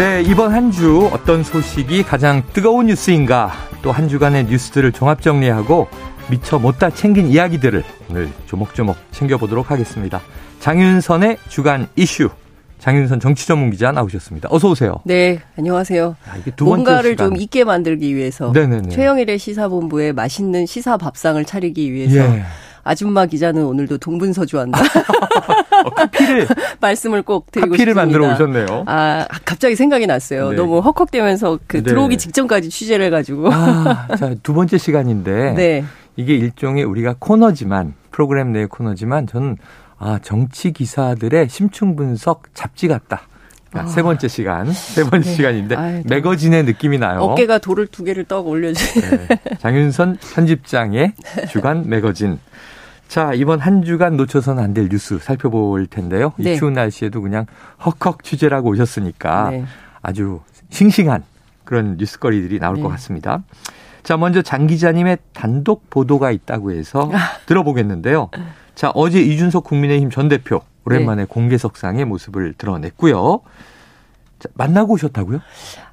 네, 이번 한 주 어떤 소식이 가장 뜨거운 뉴스인가 또 한 주간의 뉴스들을 종합 정리하고 미처 못다 챙긴 이야기들을 오늘 조목조목 챙겨보도록 하겠습니다. 장윤선의 주간 이슈. 장윤선 정치 전문 기자 나오셨습니다. 어서 오세요. 네, 안녕하세요. 아, 뭔가를 좀 있게 만들기 위해서 네네네. 최영일의 시사본부에 맛있는 시사 밥상을 차리기 위해서 예. 아줌마 기자는 오늘도 동분서주한다. 어, 카피를 말씀을 꼭 드리고 카피를 싶습니다. 만들어 오셨네요. 아 갑자기 생각이 났어요. 네. 너무 헉헉대면서 그 네. 들어오기 직전까지 취재를 해가지고. 아, 자두 번째 시간인데 네. 이게 일종의 우리가 코너지만 프로그램 내 코너지만 저는 아 정치 기사들의 심층 분석 잡지 같다. 아, 세 번째 시간, 세 번째 네. 시간인데 아유, 매거진의 느낌이 나요. 어깨가 돌을 두 개를 떡 올려주세요. 네. 장윤선 편집장의 주간 매거진. 자, 이번 한 주간 놓쳐서는 안 될 뉴스 살펴볼 텐데요. 네. 이 추운 날씨에도 그냥 헉헉 취재라고 오셨으니까 네. 아주 싱싱한 그런 뉴스거리들이 나올 네. 것 같습니다. 자, 먼저 장 기자님의 단독 보도가 있다고 해서 아. 들어보겠는데요. 자, 어제 이준석 국민의힘 전 대표 오랜만에 네. 공개석상의 모습을 드러냈고요. 자, 만나고 오셨다고요?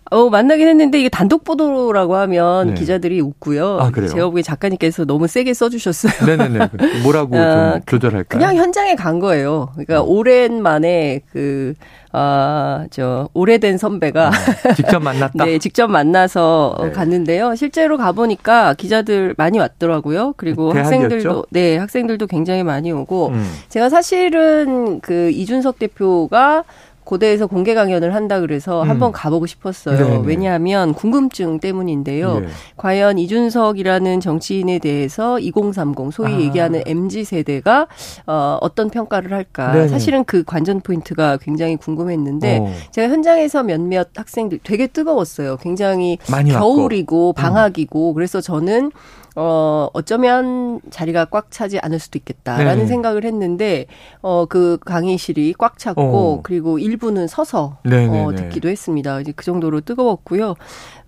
어, 만나긴 했는데 이게 단독 보도라고 하면 네. 기자들이 웃고요. 아, 그래요? 제가 보기에 작가님께서 너무 세게 써주셨어요. 네네네. 뭐라고 어, 좀 조절할까요? 그냥 현장에 간 거예요. 그러니까 음. 오랜만에 그, 아, 저, 오래된 선배가. 아, 직접 만났다? 네, 직접 만나서 네. 갔는데요. 실제로 가보니까 기자들 많이 왔더라고요. 그리고 대학이었죠? 학생들도, 네, 학생들도 굉장히 많이 오고. 음. 제가 사실은 그 이준석 대표가 고대에서 공개 강연을 한다 그래서 음. 한번 가보고 싶었어요. 네네. 왜냐하면 궁금증 때문인데요. 네. 과연 이준석이라는 정치인에 대해서 2030 소위 아. 얘기하는 MZ 세대가 어, 어떤 평가를 할까? 네네. 사실은 그 관전 포인트가 굉장히 궁금했는데 어. 제가 현장에서 몇몇 학생들 되게 뜨거웠어요. 굉장히 겨울이고 음. 방학이고 음. 그래서 저는 어, 어쩌면 자리가 꽉 차지 않을 수도 있겠다라는 네. 생각을 했는데, 어, 그 강의실이 꽉 찼고, 어. 그리고 일부는 서서, 네, 네 어, 네. 듣기도 했습니다. 이제 그 정도로 뜨거웠고요.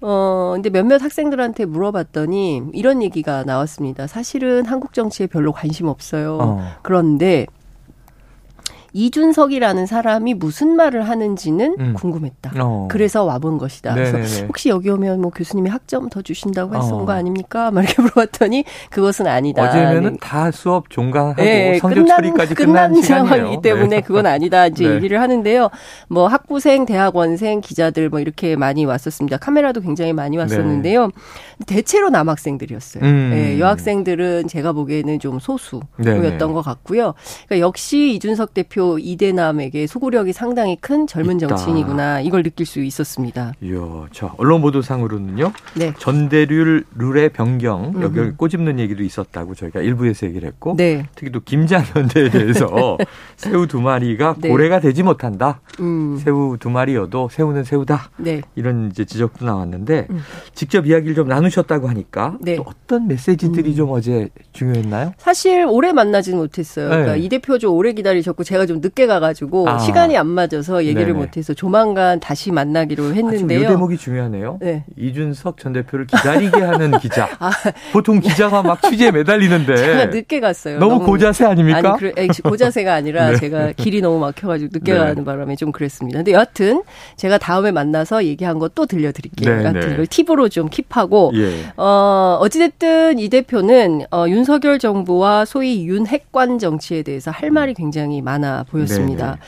어, 근데 몇몇 학생들한테 물어봤더니 이런 얘기가 나왔습니다. 사실은 한국 정치에 별로 관심 없어요. 어. 그런데, 이준석이라는 사람이 무슨 말을 하는지는 음. 궁금했다. 어. 그래서 와본 것이다. 네네네. 그래서 혹시 여기 오면 뭐 교수님이 학점 더 주신다고 했던 어. 거 아닙니까? 막 이렇게 물어봤더니 그것은 아니다. 어제면은 다 수업 종강하고 네, 성적 끝난, 처리까지 끝난, 끝난 상황이기 때문에 네. 그건 아니다 이제 네. 얘기를 하는데요. 뭐 학부생, 대학원생, 기자들 뭐 이렇게 많이 왔었습니다. 카메라도 굉장히 많이 왔었는데요. 네. 대체로 남학생들이었어요. 음. 네, 여학생들은 제가 보기에는 좀 소수였던 것 같고요. 그러니까 역시 이준석 대표 대표 이대남에게 소구력이 상당히 큰 젊은 있다. 정치인이구나 이걸 느낄 수 있었습니다. 이야, 자 언론 보도상으로는요. 네. 전대률 룰의 변경 여기 음. 꼬집는 얘기도 있었다고 저희가 일부에서 얘기를 했고, 네. 특히 또 김장현 대에 대해서 새우 두 마리가 네. 고래가 되지 못한다. 음. 새우 두 마리여도 새우는 새우다. 네. 이런 이제 지적도 나왔는데 음. 직접 이야기를 좀 나누셨다고 하니까 네. 또 어떤 메시지들이 음. 좀 어제 중요했나요? 사실 오래 만나지는 못했어요. 그러니까 네. 이 대표 좀 오래 기다리셨고 제가 좀 늦게 가가지고 아. 시간이 안 맞아서 얘기를 네네. 못해서 조만간 다시 만나기로 했는데요. 아, 이 대목이 중요하네요. 네. 이준석 전 대표를 기다리게 하는 기자. 아. 보통 기자가 막 취재에 매달리는데 제가 늦게 갔어요. 너무, 너무 고자세 아닙니까? 아니, 그래, 고자세가 아니라 네. 제가 길이 너무 막혀가지고 늦게 네. 가는 바람에 좀 그랬습니다. 근데 여하튼 제가 다음에 만나서 얘기한 거 또 들려드릴게요. 네, 같은 네. 걸 팁으로 좀 킵하고 예. 어, 어찌됐든 이 대표는 어, 윤석열 정부와 소위 윤핵관 정치에 대해서 할 말이 굉장히 많아 보였습니다. 네네.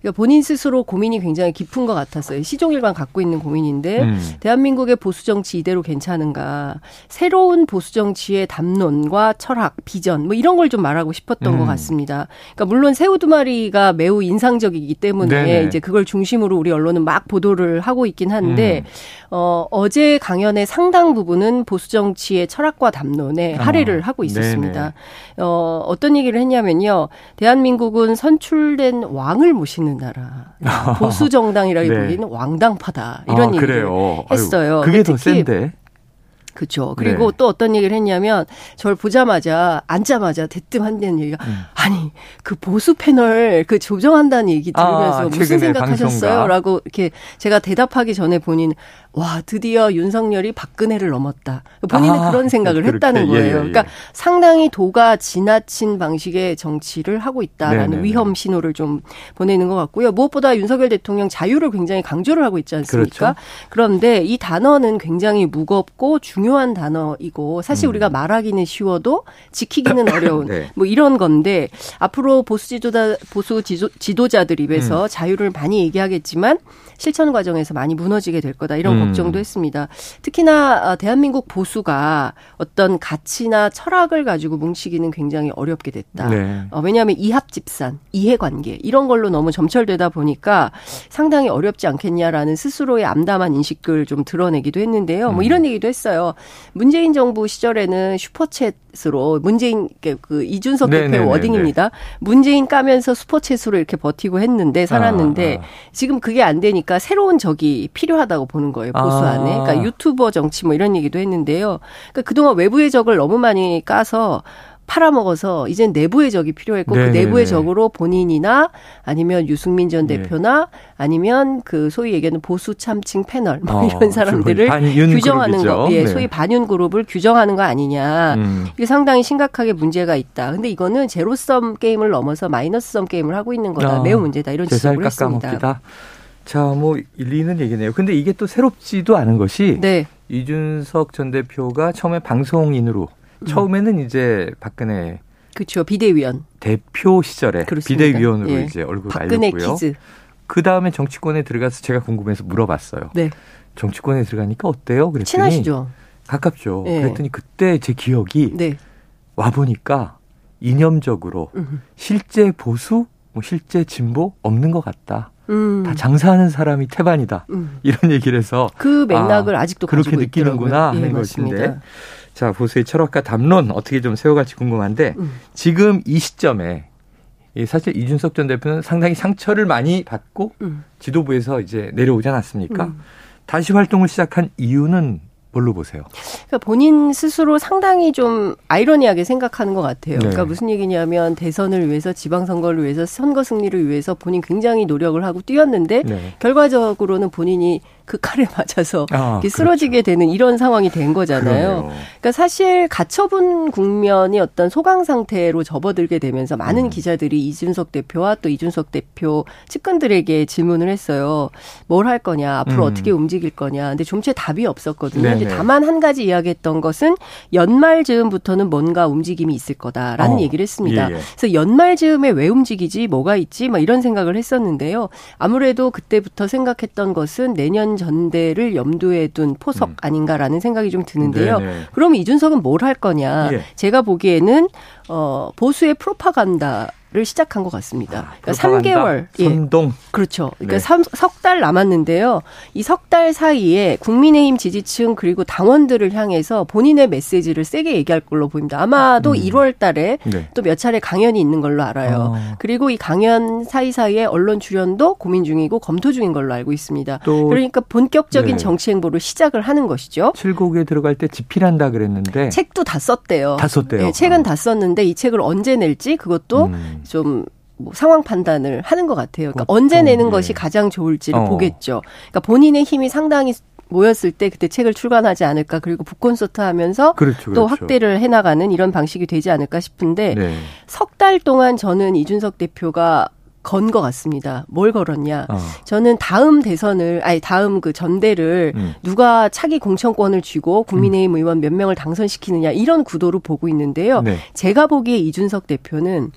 그러니까 본인 스스로 고민이 굉장히 깊은 것 같았어요. 시종일관 갖고 있는 고민인데 음. 대한민국의 보수 정치 이대로 괜찮은가? 새로운 보수 정치의 담론과 철학, 비전 뭐 이런 걸 좀 말하고 싶었던 음. 것 같습니다. 그러니까 물론 새우 두 마리가 매우 인상적이기 때문에 네네. 이제 그걸 중심으로 우리 언론은 막 보도를 하고 있긴 한데 음. 어, 어제 강연의 상당 부분은 보수 정치의 철학과 담론에 아, 할애를 어. 하고 있었습니다. 어, 어떤 얘기를 했냐면요. 대한민국은 선출된 왕을 모신 없는 나라. 보수 정당이라기보기에는 네. 왕당파다. 이런 아, 얘기를 그래요. 했어요. 아유, 그게 더 센데. 그렇죠. 그리고 네. 또 어떤 얘기를 했냐면 저를 보자마자 앉자마자 대뜸 한다는 얘기가 음. 아니 그 보수 패널 그 조정한다는 얘기 들으면서 아, 무슨 생각하셨어요?라고 이렇게 제가 대답하기 전에 본인 와 드디어 윤석열이 박근혜를 넘었다. 본인은 아, 그런 생각을 그렇게, 했다는 거예요. 예, 예, 예. 그러니까 상당히 도가 지나친 방식의 정치를 하고 있다라는 네네. 위험 신호를 좀 보내는 것 같고요. 무엇보다 윤석열 대통령 자유를 굉장히 강조를 하고 있지 않습니까? 그렇죠. 그런데 이 단어는 굉장히 무겁고 중요한 단어이고 사실 음. 우리가 말하기는 쉬워도 지키기는 어려운 네. 뭐 이런 건데 앞으로 보수 지도자 보수 지도, 지도자들 입에서 음. 자유를 많이 얘기하겠지만 실천 과정에서 많이 무너지게 될 거다 이런 음. 걱정도 했습니다. 특히나 어, 대한민국 보수가 어떤 가치나 철학을 가지고 뭉치기는 굉장히 어렵게 됐다. 네. 어, 왜냐하면 이합집산, 이해관계 이런 걸로 너무 점철되다 보니까 상당히 어렵지 않겠냐라는 스스로의 암담한 인식을 좀 드러내기도 했는데요. 뭐 음. 이런 얘기도 했어요. 문재인 정부 시절에는 슈퍼챗으로 문재인 그 이준석 네네네네. 대표 워딩입니다. 문재인 까면서 슈퍼챗으로 이렇게 버티고 했는데 살았는데 아, 아. 지금 그게 안 되니까 새로운 적이 필요하다고 보는 거예요. 보수 아. 안에. 그러니까 유튜버 정치 뭐 이런 얘기도 했는데요. 그러니까 그동안 외부의 적을 너무 많이 까서 팔아먹어서 이젠 내부의 적이 필요했고 네네네. 그 내부의 적으로 본인이나 아니면 유승민 전 네. 대표나 네. 아니면 그 소위 얘기하는 보수 참칭 패널 뭐 어, 이런 사람들을 규정하는 그룹이죠. 거, 예, 네. 소위 반윤 그룹을 규정하는 거 아니냐. 음. 이게 상당히 심각하게 문제가 있다. 근데 이거는 제로섬 게임을 넘어서 마이너스섬 게임을 하고 있는 거다. 어, 매우 문제다. 이런 지적을 했습니다. 자, 뭐 일리 있는 얘기네요. 근데 이게 또 새롭지도 않은 것이 네. 이준석 전 대표가 처음에 방송인으로 음. 처음에는 이제 박근혜 그렇죠. 비대위원 대표 시절에 그렇습니다. 비대위원으로 예. 이제 얼굴 박근혜 알렸고요. 그 다음에 정치권에 들어가서 제가 궁금해서 물어봤어요. 네. 정치권에 들어가니까 어때요? 그랬더니 친하시죠. 가깝죠. 네. 그랬더니 그때 제 기억이 네. 와 보니까 이념적으로 음. 실제 보수, 뭐 실제 진보 없는 것 같다. 음. 다 장사하는 사람이 태반이다. 음. 이런 얘기를 해서 그 맥락을 아, 직도 그렇게 느끼는구나 하는 예, 것인데. 자, 보수의 철학과 담론 어떻게 좀 세워갈지 궁금한데 음. 지금 이 시점에 사실 이준석 전 대표는 상당히 상처를 많이 받고 음. 지도부에서 이제 내려오지 않았습니까? 음. 다시 활동을 시작한 이유는 뭘로 보세요? 그러니까 본인 스스로 상당히 좀 아이러니하게 생각하는 것 같아요. 그러니까 네. 그러니까 무슨 얘기냐면 대선을 위해서 지방선거를 위해서 선거 승리를 위해서 본인 굉장히 노력을 하고 뛰었는데 네. 결과적으로는 본인이 그 칼에 맞아서 아, 쓰러지게 그렇죠. 되는 이런 상황이 된 거잖아요. 그러네요. 그러니까 사실 가처분 국면이 어떤 소강 상태로 접어들게 되면서 많은 음. 기자들이 이준석 대표와 또 이준석 대표 측근들에게 질문을 했어요. 뭘 할 거냐, 앞으로 음. 어떻게 움직일 거냐. 근데 좀채 답이 없었거든요. 네네. 근데 다만 한 가지 이야기했던 것은 연말 즈음부터는 뭔가 움직임이 있을 거다라는 어. 얘기를 했습니다. 예, 예. 그래서 연말 즈음에 왜 움직이지, 뭐가 있지, 막 이런 생각을 했었는데요. 아무래도 그때부터 생각했던 것은 내년 전대를 염두에 둔 포석 음. 아닌가라는 생각이 좀 드는데요. 네네. 그럼 이준석은 뭘 할 거냐? 예. 제가 보기에는 어 보수의 프로파간다 를 시작한 것 같습니다. 아, 그러니까 3개월 예. 선동. 예. 그렇죠. 그러니까 네. 석달 남았는데요. 이 석 달 사이에 국민의힘 지지층 그리고 당원들을 향해서 본인의 메시지를 세게 얘기할 걸로 보입니다. 아마도 음. 1월 달에 네. 또몇 차례 강연이 있는 걸로 알아요. 어. 그리고 이 강연 사이사이에 언론 출연도 고민 중이고 검토 중인 걸로 알고 있습니다. 그러니까 본격적인 네. 정치 행보를 시작을 하는 것이죠. 칠곡에 들어갈 때 집필한다 그랬는데 책도 다 썼대요. 다 썼대요. 네, 책은 어. 다 썼는데 이 책을 언제 낼지 그것도 음. 좀 뭐 상황 판단을 하는 것 같아요. 그러니까 언제 내는 예. 것이 가장 좋을지를 어. 보겠죠. 그러니까 본인의 힘이 상당히 모였을 때 그때 책을 출간하지 않을까 그리고 북콘서트 하면서 그렇죠, 또 그렇죠. 확대를 해나가는 이런 방식이 되지 않을까 싶은데 네. 석달 동안 저는 이준석 대표가 건 것 같습니다. 뭘 걸었냐? 어. 저는 다음 대선을 아니 다음 그 전대를 음. 누가 차기 공천권을 쥐고 국민의힘 음. 의원 몇 명을 당선시키느냐 이런 구도로 보고 있는데요. 네. 제가 보기에 이준석 대표는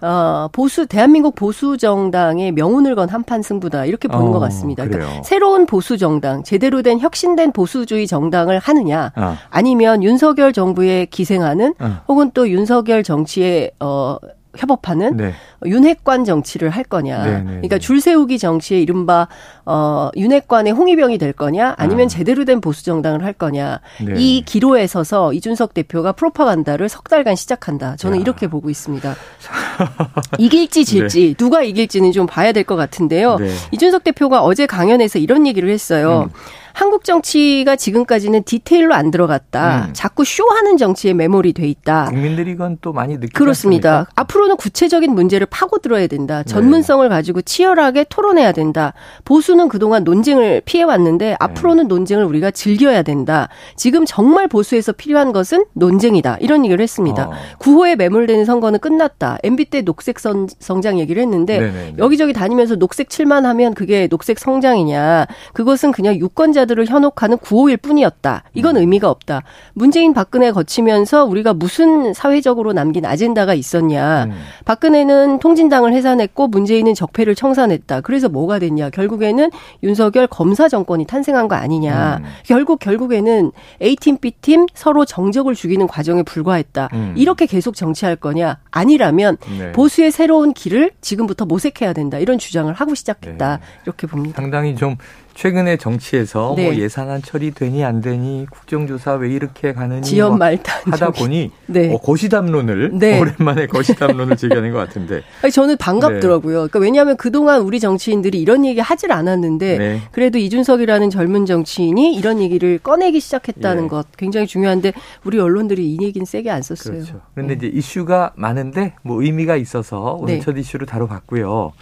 어, 보수 대한민국 보수 정당의 명운을 건 한판 승부다 이렇게 보는 어, 것 같습니다. 그러니까 새로운 보수 정당, 제대로 된 혁신된 보수주의 정당을 하느냐, 어. 아니면 윤석열 정부에 기생하는 어. 혹은 또 윤석열 정치에 어 협업하는 네. 윤핵관 정치를 할 거냐. 네네. 네, 그러니까 네. 줄 세우기 정치의 이른바 어 윤핵관의 홍위병이 될 거냐 아니면 아. 제대로 된 보수 정당을 할 거냐. 네. 이 기로에 서서 이준석 대표가 프로파간다를 석 달간 시작한다. 저는 야. 이렇게 보고 있습니다. 이길지 질지 네. 누가 이길지는 좀 봐야 될 것 같은데요. 네. 이준석 대표가 어제 강연에서 이런 얘기를 했어요. 음. 한국 정치가 지금까지는 디테일로 안 들어갔다. 음. 자꾸 쇼하는 정치에 메모리 돼 있다. 국민들이 이건 또 많이 느끼지 그렇습니다. 않습니까? 앞으로는 구체적인 문제를 파고 들어야 된다. 네. 전문성을 네. 가지고 치열하게 토론해야 된다. 보수는 그동안 논쟁을 피해 왔는데 네. 앞으로는 논쟁을 우리가 즐겨야 된다. 지금 정말 보수에서 필요한 것은 논쟁이다. 이런 얘기를 했습니다. 어. 구호에 매몰되는 선거는 끝났다. MB 때 녹색 선, 성장 얘기를 했는데 네네네. 네, 네. 여기저기 다니면서 녹색 칠만 하면 그게 녹색 성장이냐. 그것은 그냥 유권자 피해자들을 현혹하는 구호일 뿐이었다. 이건 음. 의미가 없다. 문재인 박근혜 거치면서 우리가 무슨 사회적으로 남긴 아젠다가 있었냐. 음. 박근혜는 통진당을 해산했고 문재인은 적폐를 청산했다. 그래서 뭐가 됐냐. 결국에는 윤석열 검사 정권이 탄생한 거 아니냐. 음. 결국 결국에는 A팀, B팀 서로 정적을 죽이는 과정에 불과했다. 음. 이렇게 계속 정치할 거냐. 아니라면 네. 보수의 새로운 길을 지금부터 모색해야 된다. 이런 주장을 하고 시작했다. 네. 이렇게 봅니다. 상당히 좀 최근에 정치에서 뭐 네. 뭐 예산안 처리되니 안 되니 국정조사 왜 이렇게 가느니 지연 뭐 말단 하다 보니 네. 어, 거시담론을 네. 오랜만에 거시담론을 제기하는 것 같은데 아니, 저는 반갑더라고요. 그러니까 왜냐하면 그동안 우리 정치인들이 이런 얘기 하질 않았는데 네. 그래도 이준석이라는 젊은 정치인이 이런 얘기를 꺼내기 시작했다는 예. 것 굉장히 중요한데 우리 언론들이 이 얘기는 세게 안 썼어요. 그렇죠. 그런데 네. 이제 이슈가 많은데 뭐 의미가 있어서 오늘 네. 첫 이슈로 다뤄봤고요.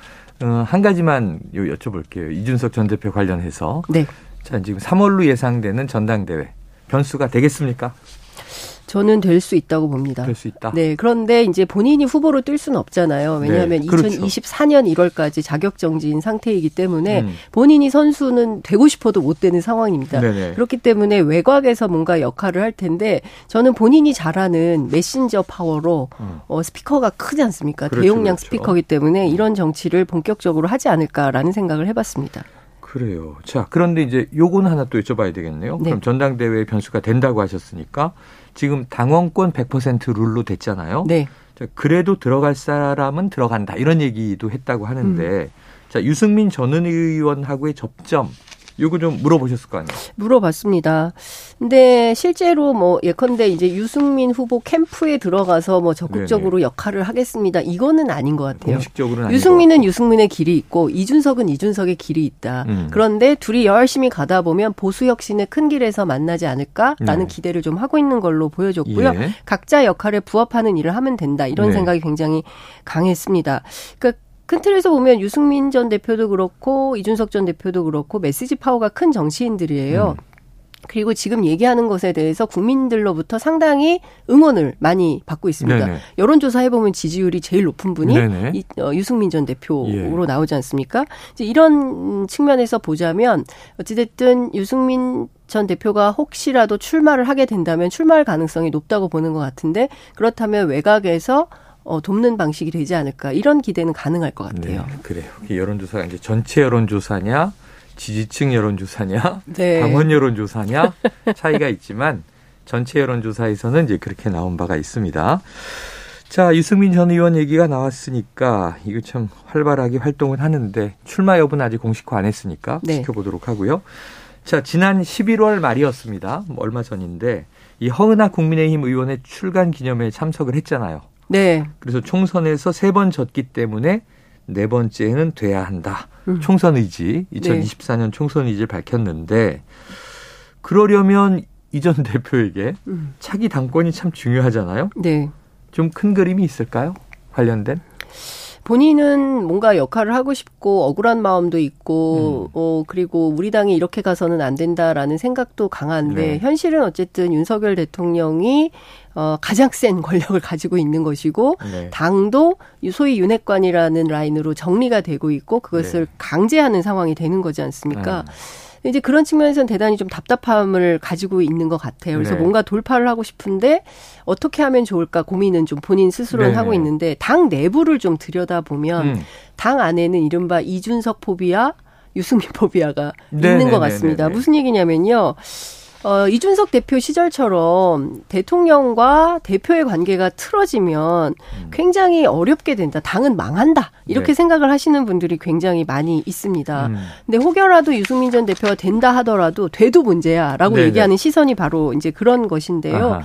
어, 한 가지만 여쭤볼게요. 이준석 전 대표 관련해서. 네. 자, 지금 3월로 예상되는 전당대회 변수가 되겠습니까? 저는 될 수 있다고 봅니다. 될 수 있다. 네. 그런데 이제 본인이 후보로 뛸 수는 없잖아요. 왜냐하면 네, 그렇죠. 2024년 1월까지 자격 정지인 상태이기 때문에 음. 본인이 선수는 되고 싶어도 못 되는 상황입니다. 네네. 그렇기 때문에 외곽에서 뭔가 역할을 할 텐데 저는 본인이 잘하는 메신저 파워로 음. 어, 스피커가 크지 않습니까? 그렇죠, 대용량 그렇죠. 스피커기 때문에 이런 정치를 본격적으로 하지 않을까라는 생각을 해봤습니다. 그래요. 자, 그런데 이제 요건 하나 또 여쭤봐야 되겠네요. 네. 그럼 전당대회 변수가 된다고 하셨으니까 지금 당원권 100% 룰로 됐잖아요. 네. 자, 그래도 들어갈 사람은 들어간다. 이런 얘기도 했다고 하는데 음. 자, 유승민 전 의원하고의 접점 요거 좀 물어보셨을 거 아니에요? 물어봤습니다. 근데 실제로 뭐 예컨대 이제 유승민 후보 캠프에 들어가서 뭐 적극적으로 네네. 역할을 하겠습니다. 이거는 아닌 것 같아요. 공식적으로는 유승민은 유승민의 길이 있고 이준석은 이준석의 길이 있다. 음. 그런데 둘이 열심히 가다 보면 보수 혁신의 큰 길에서 만나지 않을까라는 네. 기대를 좀 하고 있는 걸로 보여줬고요. 예. 각자 역할에 부합하는 일을 하면 된다. 이런 네. 생각이 굉장히 강했습니다. 그러니까 큰 틀에서 보면 유승민 전 대표도 그렇고 이준석 전 대표도 그렇고 메시지 파워가 큰 정치인들이에요. 음. 그리고 지금 얘기하는 것에 대해서 국민들로부터 상당히 응원을 많이 받고 있습니다. 네네. 여론조사 해보면 지지율이 제일 높은 분이 이, 어, 유승민 전 대표로 예. 나오지 않습니까? 이제 이런 측면에서 보자면 어찌됐든 유승민 전 대표가 혹시라도 출마를 하게 된다면 출마할 가능성이 높다고 보는 것 같은데 그렇다면 외곽에서 어, 돕는 방식이 되지 않을까 이런 기대는 가능할 것 같아요. 네, 그래요. 여론조사가 이제 전체 여론조사냐, 지지층 여론조사냐, 네. 당원 여론조사냐 차이가 있지만 전체 여론조사에서는 이제 그렇게 나온 바가 있습니다. 자, 유승민 전 의원 얘기가 나왔으니까 이거 참 활발하게 활동을 하는데 출마 여부는 아직 공식화 안 했으니까 네. 지켜보도록 하고요. 자, 지난 11월 말이었습니다. 뭐 얼마 전인데 이 허은하 국민의힘 의원의 출간 기념회에 참석을 했잖아요. 네. 그래서 총선에서 세 번 졌기 때문에 네 번째는 돼야 한다. 음. 총선 의지, 2024년 네. 총선 의지를 밝혔는데 그러려면 이전 대표에게 음. 차기 당권이 참 중요하잖아요. 네. 좀 큰 그림이 있을까요? 관련된? 본인은 뭔가 역할을 하고 싶고 억울한 마음도 있고 음. 어 그리고 우리 당이 이렇게 가서는 안 된다라는 생각도 강한데 네. 현실은 어쨌든 윤석열 대통령이 어 가장 센 권력을 가지고 있는 것이고 네. 당도 소위 윤핵관이라는 라인으로 정리가 되고 있고 그것을 네. 강제하는 상황이 되는 거지 않습니까? 네. 이제 그런 측면에서는 대단히 좀 답답함을 가지고 있는 것 같아요. 그래서 네. 뭔가 돌파를 하고 싶은데 어떻게 하면 좋을까 고민은 좀 본인 스스로는 네. 하고 있는데 당 내부를 좀 들여다보면 음. 당 안에는 이른바 이준석 포비아, 유승민 포비아가 네. 있는 것 네, 네, 같습니다. 네, 무슨 얘기냐면요. 어, 이준석 대표 시절처럼 대통령과 대표의 관계가 틀어지면 음. 굉장히 어렵게 된다. 당은 망한다. 이렇게 네. 생각을 하시는 분들이 굉장히 많이 있습니다. 음. 근데 혹여라도 유승민 전 대표가 된다 하더라도 돼도 문제야라고 네네. 얘기하는 시선이 바로 이제 그런 것인데요. 아하.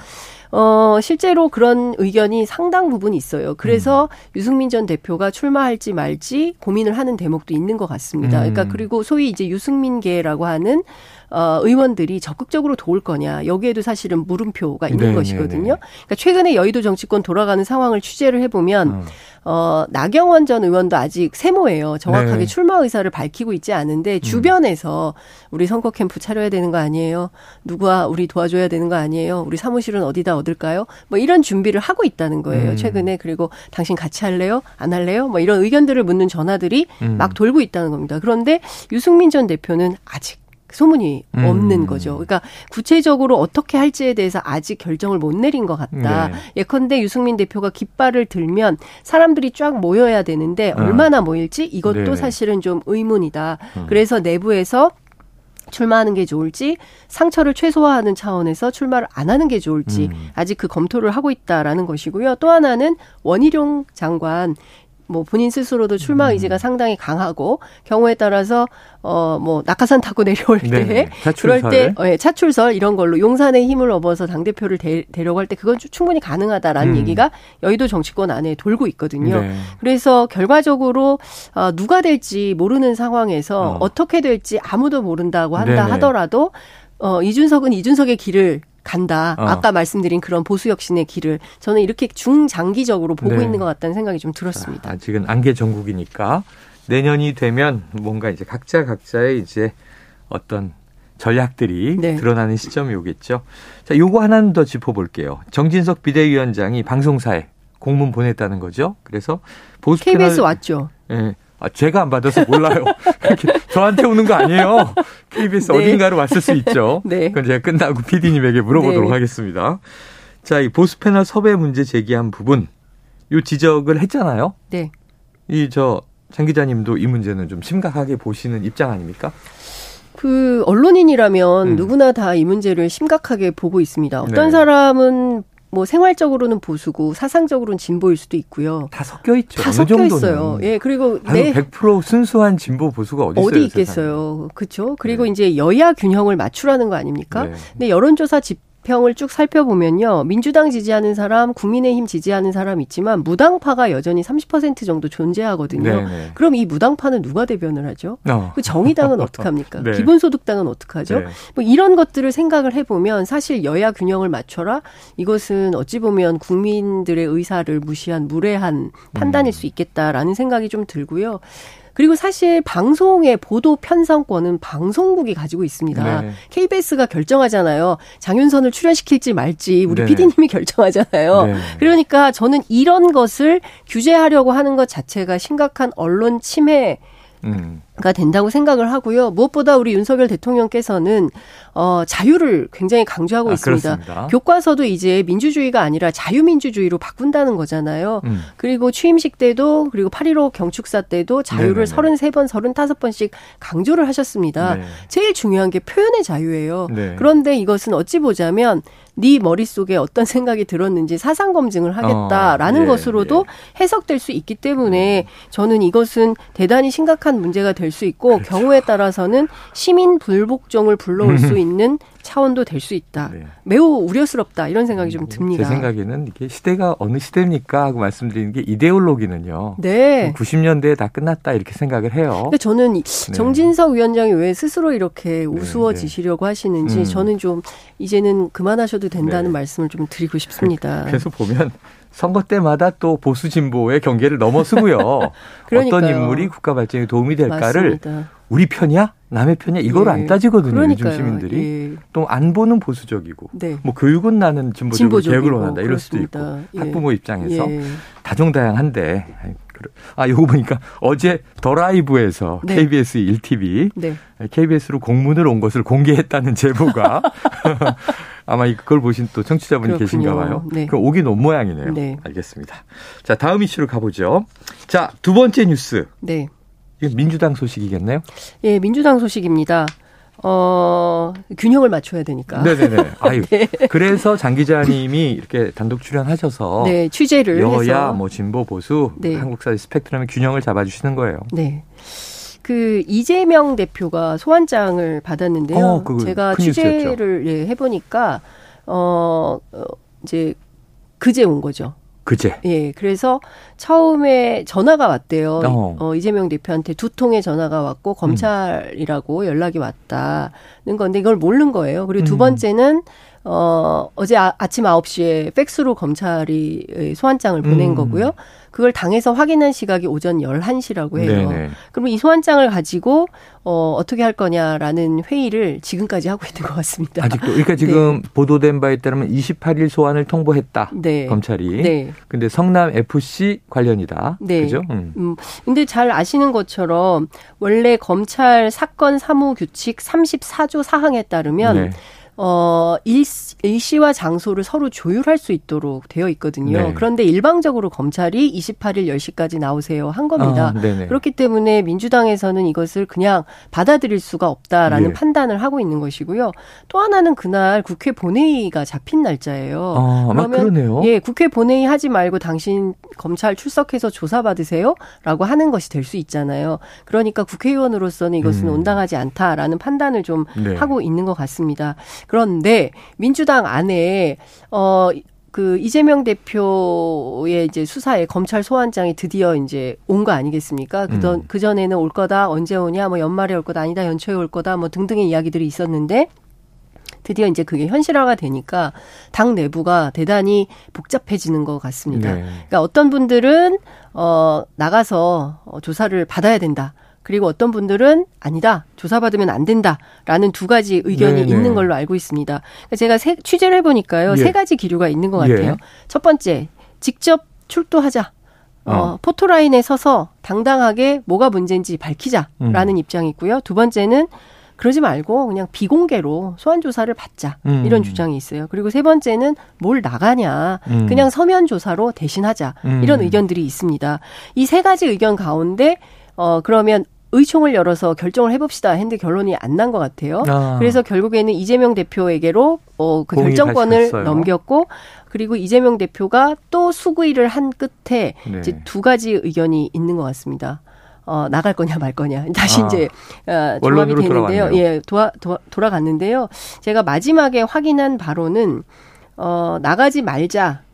어, 실제로 그런 의견이 상당 부분 있어요. 그래서 음. 유승민 전 대표가 출마할지 말지 고민을 하는 대목도 있는 것 같습니다. 그러니까 음. 그리고 소위 이제 유승민계라고 하는 어, 의원들이 적극적으로 도울 거냐 여기에도 사실은 물음표가 있는 네, 것이거든요. 네, 네. 그러니까 최근에 여의도 정치권 돌아가는 상황을 취재를 해보면 음. 어, 나경원 전 의원도 아직 세모예요. 정확하게 네. 출마 의사를 밝히고 있지 않은데 음. 주변에서 우리 선거 캠프 차려야 되는 거 아니에요? 누가 우리 도와줘야 되는 거 아니에요? 우리 사무실은 어디다 얻을까요? 뭐 이런 준비를 하고 있다는 거예요. 음. 최근에 그리고 당신 같이 할래요? 안 할래요? 뭐 이런 의견들을 묻는 전화들이 음. 막 돌고 있다는 겁니다. 그런데 유승민 전 대표는 아직 소문이 음. 없는 거죠. 그러니까 구체적으로 어떻게 할지에 대해서 아직 결정을 못 내린 것 같다. 네. 예컨대 유승민 대표가 깃발을 들면 사람들이 쫙 모여야 되는데 어. 얼마나 모일지 이것도 네. 사실은 좀 의문이다. 음. 그래서 내부에서 출마하는 게 좋을지 상처를 최소화하는 차원에서 출마를 안 하는 게 좋을지 음. 아직 그 검토를 하고 있다라는 것이고요. 또 하나는 원희룡 장관 뭐 본인 스스로도 출마 음. 의지가 상당히 강하고 경우에 따라서 어 뭐 낙하산 타고 내려올 때 네, 그럴 때 어, 예, 차출설 이런 걸로 용산의 힘을 얻어서 당 대표를 데려갈 때 그건 충분히 가능하다라는 음. 얘기가 여의도 정치권 안에 돌고 있거든요. 네. 그래서 결과적으로 어, 누가 될지 모르는 상황에서 어. 어떻게 될지 아무도 모른다고 한다 네네. 하더라도 어 이준석은 이준석의 길을 간다. 어. 아까 말씀드린 그런 보수 혁신의 길을 저는 이렇게 중장기적으로 보고 네. 있는 것 같다는 생각이 좀 들었습니다. 아직은 안개 전국이니까 내년이 되면 뭔가 이제 각자 각자의 이제 어떤 전략들이 네. 드러나는 시점이 오겠죠. 자, 요거 하나는 더 짚어볼게요. 정진석 비대위원장이 방송사에 공문 보냈다는 거죠. 그래서 보수 KBS 패널, 왔죠. 예. 아, 제가 안 받아서 몰라요. 저한테 오는 거 아니에요. KBS 네. 어딘가로 왔을 수 있죠. 네. 그건 제가 끝나고 PD님에게 물어보도록 네. 하겠습니다. 자, 이 보수 패널 섭외 문제 제기한 부분, 요 지적을 했잖아요. 네. 이 저 장 기자님도 이 문제는 좀 심각하게 보시는 입장 아닙니까? 그 언론인이라면 음. 누구나 다 이 문제를 심각하게 보고 있습니다. 어떤 네. 사람은 뭐 생활적으로는 보수고 사상적으로는 진보일 수도 있고요. 다 섞여 있죠. 다 섞여 정도는. 있어요. 예, 그리고 네. 100% 순수한 진보 보수가 어디 있어요? 어디 있겠어요. 그렇죠. 그리고 네. 이제 여야 균형을 맞추라는 거 아닙니까? 네. 근데 여론조사 집 평을 쭉 살펴보면요. 민주당 지지하는 사람, 국민의힘 지지하는 사람 있지만 무당파가 여전히 30% 정도 존재하거든요. 네네. 네. 그럼 이 무당파는 누가 대변을 하죠? 어. 그 정의당은 어떡합니까? 네. 기본소득당은 어떡하죠? 네. 뭐 이런 것들을 생각을 해보면 사실 여야 균형을 맞춰라 이것은 어찌 보면 국민들의 의사를 무시한 무례한 판단일 음. 수 있겠다라는 생각이 좀 들고요. 그리고 사실 방송의 보도 편성권은 방송국이 가지고 있습니다. 네. KBS가 결정하잖아요. 장윤선을 출연시킬지 말지 우리 네. PD님이 결정하잖아요. 네. 그러니까 저는 이런 것을 규제하려고 하는 것 자체가 심각한 언론 침해 음. 가 된다고 생각을 하고요. 무엇보다 우리 윤석열 대통령께서는 어 자유를 굉장히 강조하고 아, 있습니다. 그렇습니다. 교과서도 이제 민주주의가 아니라 자유민주주의로 바꾼다는 거잖아요. 음. 그리고 취임식 때도 그리고 8.15 경축사 때도 자유를 네네네. 33번, 35번씩 강조를 하셨습니다. 네. 제일 중요한 게 표현의 자유예요. 네. 그런데 이것은 어찌 보자면 네 머릿속에 어떤 생각이 들었는지 사상 검증을 하겠다라는 어, 예, 것으로도 예. 해석될 수 있기 때문에 저는 이것은 대단히 심각한 문제가 될수 있고 그렇죠. 경우에 따라서는 시민 불복종을 불러올 수 있는 차원도 될 수 있다. 네. 매우 우려스럽다 이런 생각이 좀 듭니다. 제 생각에는 이게 시대가 어느 시대입니까 하고 말씀드리는 게 이데올로기는요. 네. 90년대에 다 끝났다 이렇게 생각을 해요. 근데 저는 네. 정진석 위원장이 왜 스스로 이렇게 네, 우스워지시려고 네. 하시는지 음. 저는 좀 이제는 그만하셔도 된다는 네. 말씀을 좀 드리고 싶습니다. 그래서 보면 선거 때마다 또 보수 진보의 경계를 넘어서고요. 어떤 인물이 국가 발전에 도움이 될까를 맞습니다. 우리 편이야? 남의 편이야? 이걸 예. 안 따지거든요. 그러니까요. 요즘 시민들이. 예. 또 안보는 보수적이고 네. 뭐 교육은 나는 진보적으로 계획을 원한다. 이럴 그렇습니다. 수도 있고. 예. 학부모 입장에서 예. 다종다양한데 아, 요거 보니까 어제 더 라이브에서 네. KBS 1TV 네. KBS로 공문을 온 것을 공개했다는 제보가 아마 이걸 보신 또 청취자분이. 계신가 봐요. 네. 그럼 오긴 온 모양이네요. 네. 알겠습니다. 자, 다음 이슈로 가보죠. 자, 두 번째 뉴스. 네. 이게 민주당 소식이겠네요? 예, 민주당 소식입니다. 어, 균형을 맞춰야 되니까. 네네네. 아유. 네. 그래서 장 기자님이 이렇게 단독 출연하셔서. 네, 취재를. 여야, 해서. 뭐, 진보, 보수. 네. 한국사의 스펙트럼의 균형을 잡아주시는 거예요. 네. 그 이재명 대표가 소환장을 받았는데요. 어, 제가 취재를 예, 해보니까, 어, 어, 이제 그제 온 거죠. 그제. 예, 그래서 처음에 전화가 왔대요. 어. 어. 이재명 대표한테 두 통의 전화가 왔고 검찰이라고 음. 연락이 왔다는 건데 이걸 모르는 거예요. 그리고 두 음. 번째는 어, 어제 아, 아침 9시에 팩스로 검찰이 소환장을 보낸 음. 거고요. 그걸 당에서 확인한 시각이 오전 11시라고 해요. 네네. 그러면 이 소환장을 가지고 어, 어떻게 할 거냐라는 회의를 지금까지 하고 있는 것 같습니다. 아직도 그러니까 지금 네. 보도된 바에 따르면 28일 소환을 통보했다. 네. 검찰이. 네. 근데 성남 FC 관련이다. 네. 그죠? 음. 음. 근데 잘 아시는 것처럼 원래 검찰 사건 사무 규칙 34조 사항에 따르면 네. 어, 일, 일시와 장소를 서로 조율할 수 있도록 되어 있거든요. 네. 그런데 일방적으로 검찰이 28일 10시까지 나오세요 한 겁니다. 아, 그렇기 때문에 민주당에서는 이것을 그냥 받아들일 수가 없다라는 예. 판단을 하고 있는 것이고요. 또 하나는 그날 국회 본회의가 잡힌 날짜예요. 아, 그러면 그러네요. 예, 국회 본회의 하지 말고 당신 검찰 출석해서 조사 받으세요라고 하는 것이 될 수 있잖아요. 그러니까 국회의원으로서는 이것은 음. 온당하지 않다라는 판단을 좀 네. 하고 있는 것 같습니다. 그런데 민주 당 안에 어. 그 이재명 대표의 이제 수사에 검찰 소환장이 드디어 이제 온 거 아니겠습니까? 그전 음. 그 전에는 올 거다 언제 오냐 뭐 연말에 올 거다 아니다 연초에 올 거다 뭐 등등의 이야기들이 있었는데 드디어 이제 그게 현실화가 되니까 당 내부가 대단히 복잡해지는 것 같습니다. 네. 그러니까 어떤 분들은 어 나가서 어, 조사를 받아야 된다. 그리고 어떤 분들은 아니다. 조사받으면 안 된다라는 두 가지 의견이 네네. 있는 걸로 알고 있습니다. 그러니까 제가 세, 취재를 해보니까요. 예. 세 가지 기류가 있는 것 같아요. 예. 첫 번째, 직접 출두하자. 어, 어. 포토라인에 서서 당당하게 뭐가 문제인지 밝히자라는 음. 입장이 있고요. 두 번째는 그러지 말고 그냥 비공개로 소환 조사를 받자 음. 이런 주장이 있어요. 그리고 세 번째는 뭘 나가냐 음. 그냥 서면 조사로 대신하자 음. 이런 의견들이 있습니다. 이 세 가지 의견 가운데 어 그러면 의총을 열어서 결정을 해봅시다 했는데 결론이 안 난 것 같아요. 아. 그래서 결국에는 이재명 대표에게로 어, 그 결정권을 넘겼고 그리고 이재명 대표가 또 수구의를 한 끝에 네. 이제 두 가지 의견이 있는 것 같습니다. 어, 나갈 거냐 말 거냐. 다시 아, 이제 어, 종합이 되는데요. 예, 도와, 도, 돌아갔는데요. 제가 마지막에 확인한 바로는 어, 나가지 말자.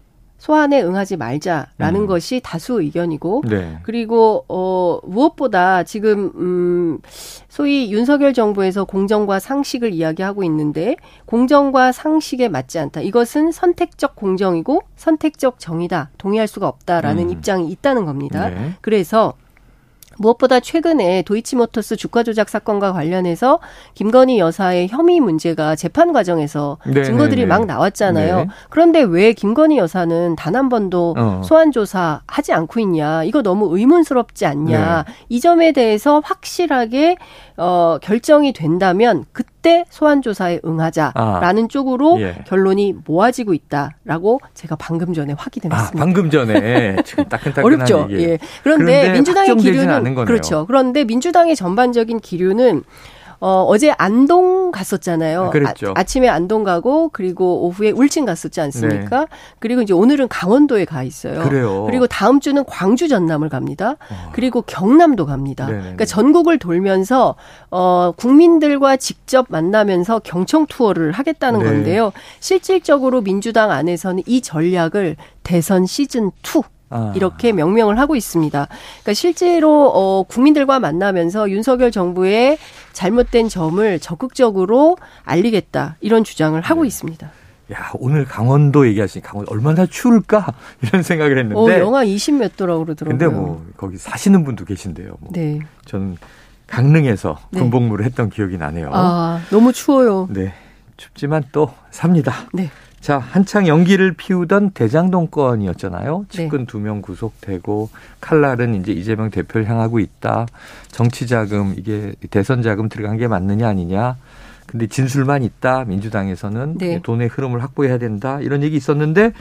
소환에 응하지 말자라는 음. 것이 다수 의견이고 네. 그리고 어 무엇보다 지금 음 소위 윤석열 정부에서 공정과 상식을 이야기하고 있는데 공정과 상식에 맞지 않다. 이것은 선택적 공정이고 선택적 정의다. 동의할 수가 없다라는 음. 입장이 있다는 겁니다. 네. 그래서 무엇보다 최근에 도이치모터스 주가 조작 사건과 관련해서 김건희 여사의 혐의 문제가 재판 과정에서 네 증거들이 네, 네. 막 나왔잖아요. 네. 그런데 왜 김건희 여사는 단 한 번도 어. 소환 조사 하지 않고 있냐? 이거 너무 의문스럽지 않냐? 네. 이 점에 대해서 확실하게 어 결정이 된다면 그 때 소환 조사에 응하자라는 아. 쪽으로 예. 결론이 모아지고 있다라고 제가 방금 전에 확인했습니다. 아, 방금 전에 지금 따끈따끈한 어렵죠. 예. 그런데 민주당의 기류는. 그렇죠. 그런데 민주당의 전반적인 기류는 어, 어제 안동 갔었잖아요. 그랬죠. 아, 침에 안동 가고 그리고 오후에 울진 갔었지 않습니까? 네. 그리고 이제 오늘은 강원도에 가 있어요. 그래요. 그리고 다음 주는 광주 전남을 갑니다. 어. 그리고 경남도 갑니다. 네네네. 그러니까 전국을 돌면서 어, 국민들과 직접 만나면서 경청 투어를 하겠다는 네. 건데요. 실질적으로 민주당 안에서는 이 전략을 대선 시즌 2 아. 이렇게 명명을 하고 있습니다. 그러니까 실제로 어 국민들과 만나면서 윤석열 정부의 잘못된 점을 적극적으로 알리겠다 이런 주장을 하고 네. 있습니다. 야 오늘 강원도 얘기하시니 강원 얼마나 추울까 이런 생각을 했는데 어, 영하 20 몇 도라고 그러더라고요. 근데 뭐 거기 사시는 분도 계신데요. 뭐. 네. 저는 강릉에서 네. 군복무를 했던 기억이 나네요. 아 너무 추워요. 네. 춥지만 또 삽니다. 네. 자, 한창 연기를 피우던 대장동 건이었잖아요. 측근 두명 구속되고 칼날은 이제 이재명 대표를 향하고 있다. 정치 자금 이게 대선 자금 들어간 게 맞느냐 아니냐. 근데 진술만 있다. 민주당에서는 네. 돈의 흐름을 확보해야 된다. 이런 얘기 있었는데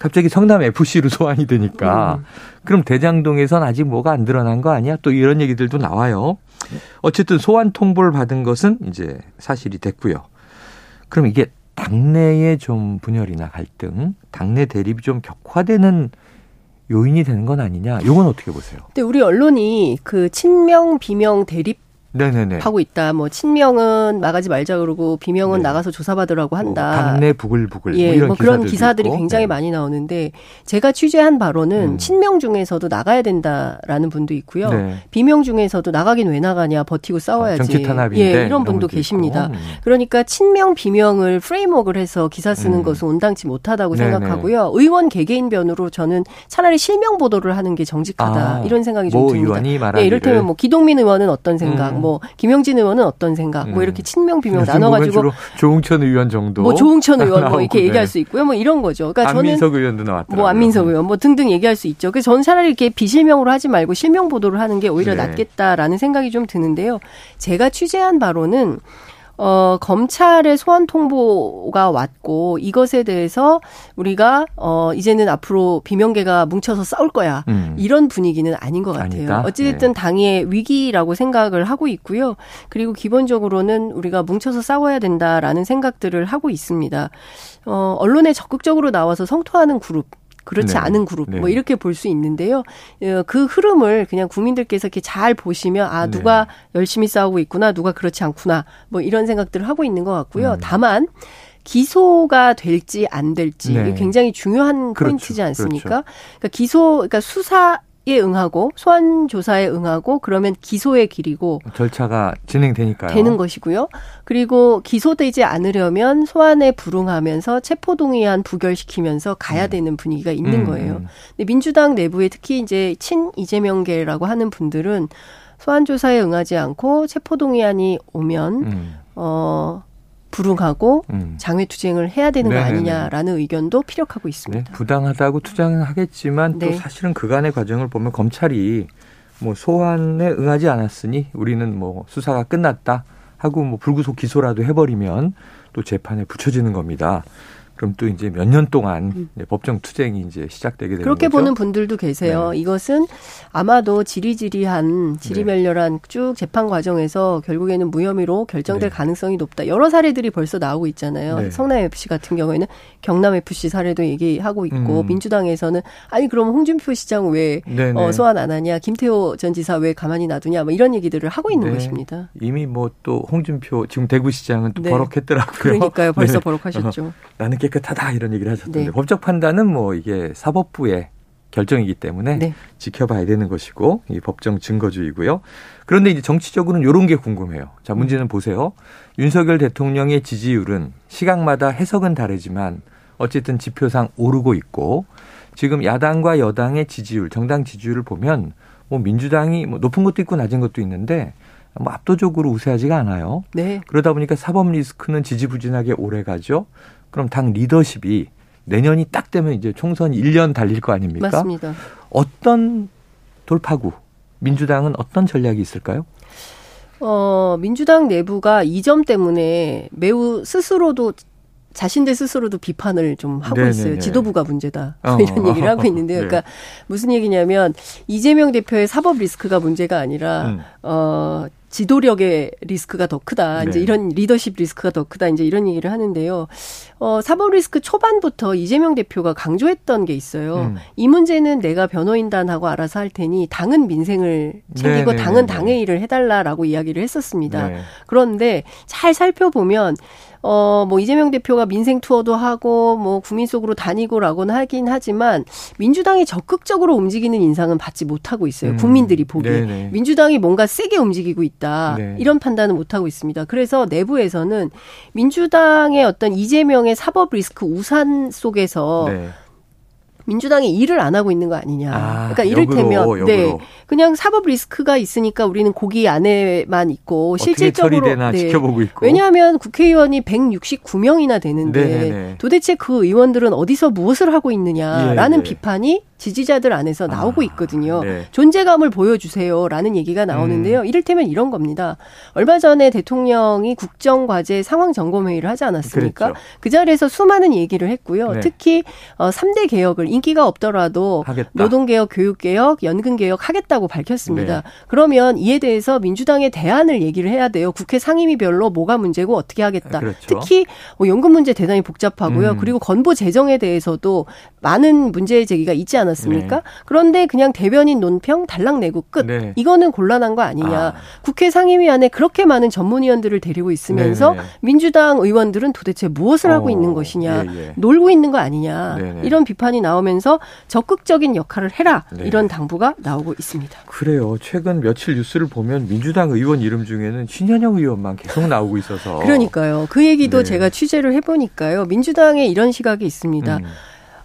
갑자기 성남 FC로 소환이 되니까 음. 그럼 대장동에선 아직 뭐가 안 드러난 거 아니야? 또 이런 얘기들도 나와요. 어쨌든 소환 통보를 받은 것은 이제 사실이 됐고요. 그럼 이게 당내의 좀 분열이나 갈등, 당내 대립이 좀 격화되는 요인이 되는 건 아니냐? 이건 어떻게 보세요? 근데 우리 언론이 그 친명 비명 대립 네네네. 하고 있다. 뭐 친명은 나가지 말자 그러고 비명은 네. 나가서 조사받으라고 뭐 한다. 뭐 당내 부글부글. 예, 뭐, 뭐 그런 기사들이 있고. 굉장히 네. 많이 나오는데 제가 취재한 바로는 음. 친명 중에서도 나가야 된다라는 분도 있고요. 네. 비명 중에서도 나가긴 왜 나가냐 버티고 싸워야지. 아, 정치 탄압인데 예, 이런 분도 계십니다. 음. 그러니까 친명 비명을 프레임워크를 해서 기사 쓰는 음. 것은 온당치 못하다고. 생각하고요. 의원 개개인 변으로 저는 차라리 실명 보도를 하는 게 정직하다 아, 이런 생각이 좀 듭니다. 의원이 말하기를. 예, 이를테면 뭐 기동민 의원은 어떤 생각, 음. 뭐 김영진 의원은 어떤 생각, 뭐 이렇게 음. 친명 비명 나눠가지고 조홍천 의원 정도, 뭐 조홍천 의원 뭐 이렇게 얘기할 네. 수 있고요, 뭐 이런 거죠. 그러니까 저는 안민석 의원도 나왔다. 뭐 안민석 의원 뭐 등등 얘기할 수 있죠. 그래서 저는 차라리 이렇게 비실명으로 하지 말고 실명 보도를 하는 게 오히려 네. 낫겠다라는 생각이 좀 드는데요. 제가 취재한 바로는 어, 검찰의 소환 통보가 왔고 이것에 대해서 우리가 어, 이제는 앞으로 비명계가 뭉쳐서 싸울 거야. 음. 이런 분위기는 아닌 것 같아요. 아니다? 어찌됐든 네. 당의 위기라고 생각을 하고 있고요. 그리고 기본적으로는 우리가 뭉쳐서 싸워야 된다라는 생각들을 하고 있습니다. 어, 언론에 적극적으로 나와서 성토하는 그룹 그렇지 네. 않은 그룹 네. 뭐 이렇게 볼 수 있는데요. 어, 그 흐름을 그냥 국민들께서 이렇게 잘 보시면 아 누가 네. 열심히 싸우고 있구나, 누가 그렇지 않구나 뭐 이런 생각들을 하고 있는 것 같고요. 음. 다만 기소가 될지 안 될지 네. 굉장히 중요한 그렇죠. 포인트지 않습니까? 그렇죠. 그러니까 기소, 그러니까 수사 에 응하고 소환 조사에 응하고 그러면 기소의 길이고 절차가 진행되니까요. 되는 것이고요. 그리고 기소되지 않으려면 소환에 불응하면서 체포 동의안 부결시키면서 가야 음. 되는 분위기가 있는 음. 거예요. 근데 민주당 내부에 특히 이제 친 이재명계라고 하는 분들은 소환 조사에 응하지 않고 체포 동의안이 오면 음. 어 불응하고 음. 장외 투쟁을 해야 되는 네네네. 거 아니냐라는 의견도 피력하고 있습니다. 네, 부당하다고 투쟁은 하겠지만 네. 또 사실은 그간의 과정을 보면 검찰이 뭐 소환에 응하지 않았으니 우리는 뭐 수사가 끝났다 하고 뭐 불구속 기소라도 해버리면 또 재판에 붙여지는 겁니다. 그럼 또 이제 몇 년 동안 음. 법정 투쟁이 이제 시작되게 되는 그렇게 거죠. 보는 분들도 계세요. 네. 이것은 아마도 지리지리한 지리멸렬한 네. 쭉 재판 과정에서 결국에는 무혐의로 결정될 네. 가능성이 높다. 여러 사례들이 벌써 나오고 있잖아요. 네. 성남 FC 같은 경우에는 경남 FC 사례도 얘기하고 있고 음. 민주당에서는 아니 그럼 홍준표 시장 왜 어, 소환 안 하냐, 김태호 전 지사 왜 가만히 놔두냐, 뭐 이런 얘기들을 하고 있는 네. 것입니다. 이미 뭐 또 홍준표 지금 대구시장은 또 네. 버럭했더라고요. 그러니까요, 벌써 버럭하셨죠. 어, 나는 깨끗하다 이런 얘기를 하셨던데 네. 법적 판단은 뭐 이게 사법부의 결정이기 때문에 네. 지켜봐야 되는 것이고 이 법정 증거주의고요. 그런데 이제 정치적으로는 이런 게 궁금해요. 자 문제는 보세요. 윤석열 대통령의 지지율은 시각마다 해석은 다르지만 어쨌든 지표상 오르고 있고 지금 야당과 여당의 지지율, 정당 지지율을 보면 뭐 민주당이 뭐 높은 것도 있고 낮은 것도 있는데 뭐 압도적으로 우세하지가 않아요. 네. 그러다 보니까 사법 리스크는 지지부진하게 오래 가죠. 그럼 당 리더십이 내년이 딱 되면 이제 총선 1년 달릴 거 아닙니까? 맞습니다. 어떤 돌파구 민주당은 어떤 전략이 있을까요? 어, 민주당 내부가 이 점 때문에 매우 스스로도 자신들 스스로도 비판을 좀 하고 네네네. 있어요. 지도부가 문제다. 어. 이런 얘기를 하고 있는데요. 네. 그러니까 무슨 얘기냐면 이재명 대표의 사법 리스크가 문제가 아니라 음. 어 지도력의 리스크가 더 크다. 네. 이제 이런 리더십 리스크가 더 크다. 이제 이런 얘기를 하는데요. 어, 사법 리스크 초반부터 이재명 대표가 강조했던 게 있어요. 음. 이 문제는 내가 변호인단하고 알아서 할 테니 당은 민생을 챙기고 네네네네. 당은 당의 일을 해달라라고 이야기를 했었습니다. 네. 그런데 잘 살펴보면 어, 뭐 이재명 대표가 민생 투어도 하고 뭐 국민 속으로 다니고라고는 하긴 하지만 민주당이 적극적으로 움직이는 인상은 받지 못하고 있어요. 음. 국민들이 보기에. 네네. 민주당이 뭔가 세게 움직이고 있다. 네. 이런 판단은 못하고 있습니다. 그래서 내부에서는 민주당의 어떤 이재명 의 사법 리스크 우산 속에서 네. 민주당이 일을 안 하고 있는 거 아니냐. 아, 그러니까 이를테면 역으로, 역으로. 네 그냥 사법 리스크가 있으니까 우리는 고기 안에만 있고 실질적으로 처리되나 네. 지켜보고 있고. 왜냐하면 국회의원이 169명이나 되는데 네네네. 도대체 그 의원들은 어디서 무엇을 하고 있느냐라는 예, 예. 비판이 지지자들 안에서 나오고 아, 있거든요. 아, 네. 존재감을 보여주세요라는 얘기가 나오는데요. 음. 이를테면 이런 겁니다. 얼마 전에 대통령이 국정과제 상황 점검 회의를 하지 않았습니까? 그랬죠. 그 자리에서 수많은 얘기를 했고요. 네. 특히 어 3대 개혁을 인기가 없더라도 하겠다. 노동개혁, 교육개혁, 연금개혁 하겠다고 밝혔습니다. 네. 그러면 이에 대해서 민주당의 대안을 얘기를 해야 돼요. 국회 상임위별로 뭐가 문제고 어떻게 하겠다. 그렇죠. 특히 뭐 연금 문제 대단히 복잡하고요. 음. 그리고 건보 재정에 대해서도 많은 문제 제기가 있지? 않았습니까? 네. 그런데 그냥 대변인 논평 달랑 내고 끝. 네. 이거는 곤란한 거 아니냐. 아. 국회 상임위 안에 그렇게 많은 전문위원들을 데리고 있으면서 네네. 네. 민주당 의원들은 도대체 무엇을 어. 하고 있는 것이냐. 예, 예. 놀고 있는 거 아니냐. 네네. 네. 이런 비판이 나오면 서 적극적인 역할을 해라. 네. 이런 당부가 나오고 있습니다. 그래요. 최근 며칠 뉴스를 보면 민주당 의원 이름 중에는 신현영 의원만 계속 나오고 있어서. 그러니까요. 그 얘기도 네. 제가 취재를 해보니까요. 민주당에 이런 시각이 있습니다. 음.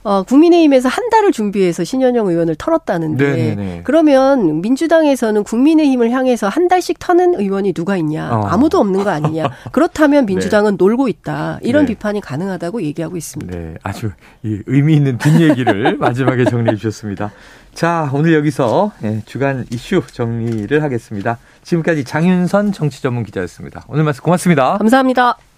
어, 국민의힘에서 한 달을 준비해서 신현영 의원을 털었다는데 네네네. 그러면 민주당에서는 국민의힘을 향해서 한 달씩 터는 의원이 누가 있냐 어. 아무도 없는 거 아니냐 그렇다면 민주당은 네. 놀고 있다 이런 네. 비판이 가능하다고 얘기하고 있습니다. 네, 아주 의미 있는 뒷얘기를 마지막에 정리해 주셨습니다. 자, 오늘 여기서 예, 주간 이슈 정리를 하겠습니다. 지금까지 장윤선 정치전문 기자였습니다. 오늘 말씀 고맙습니다. 감사합니다.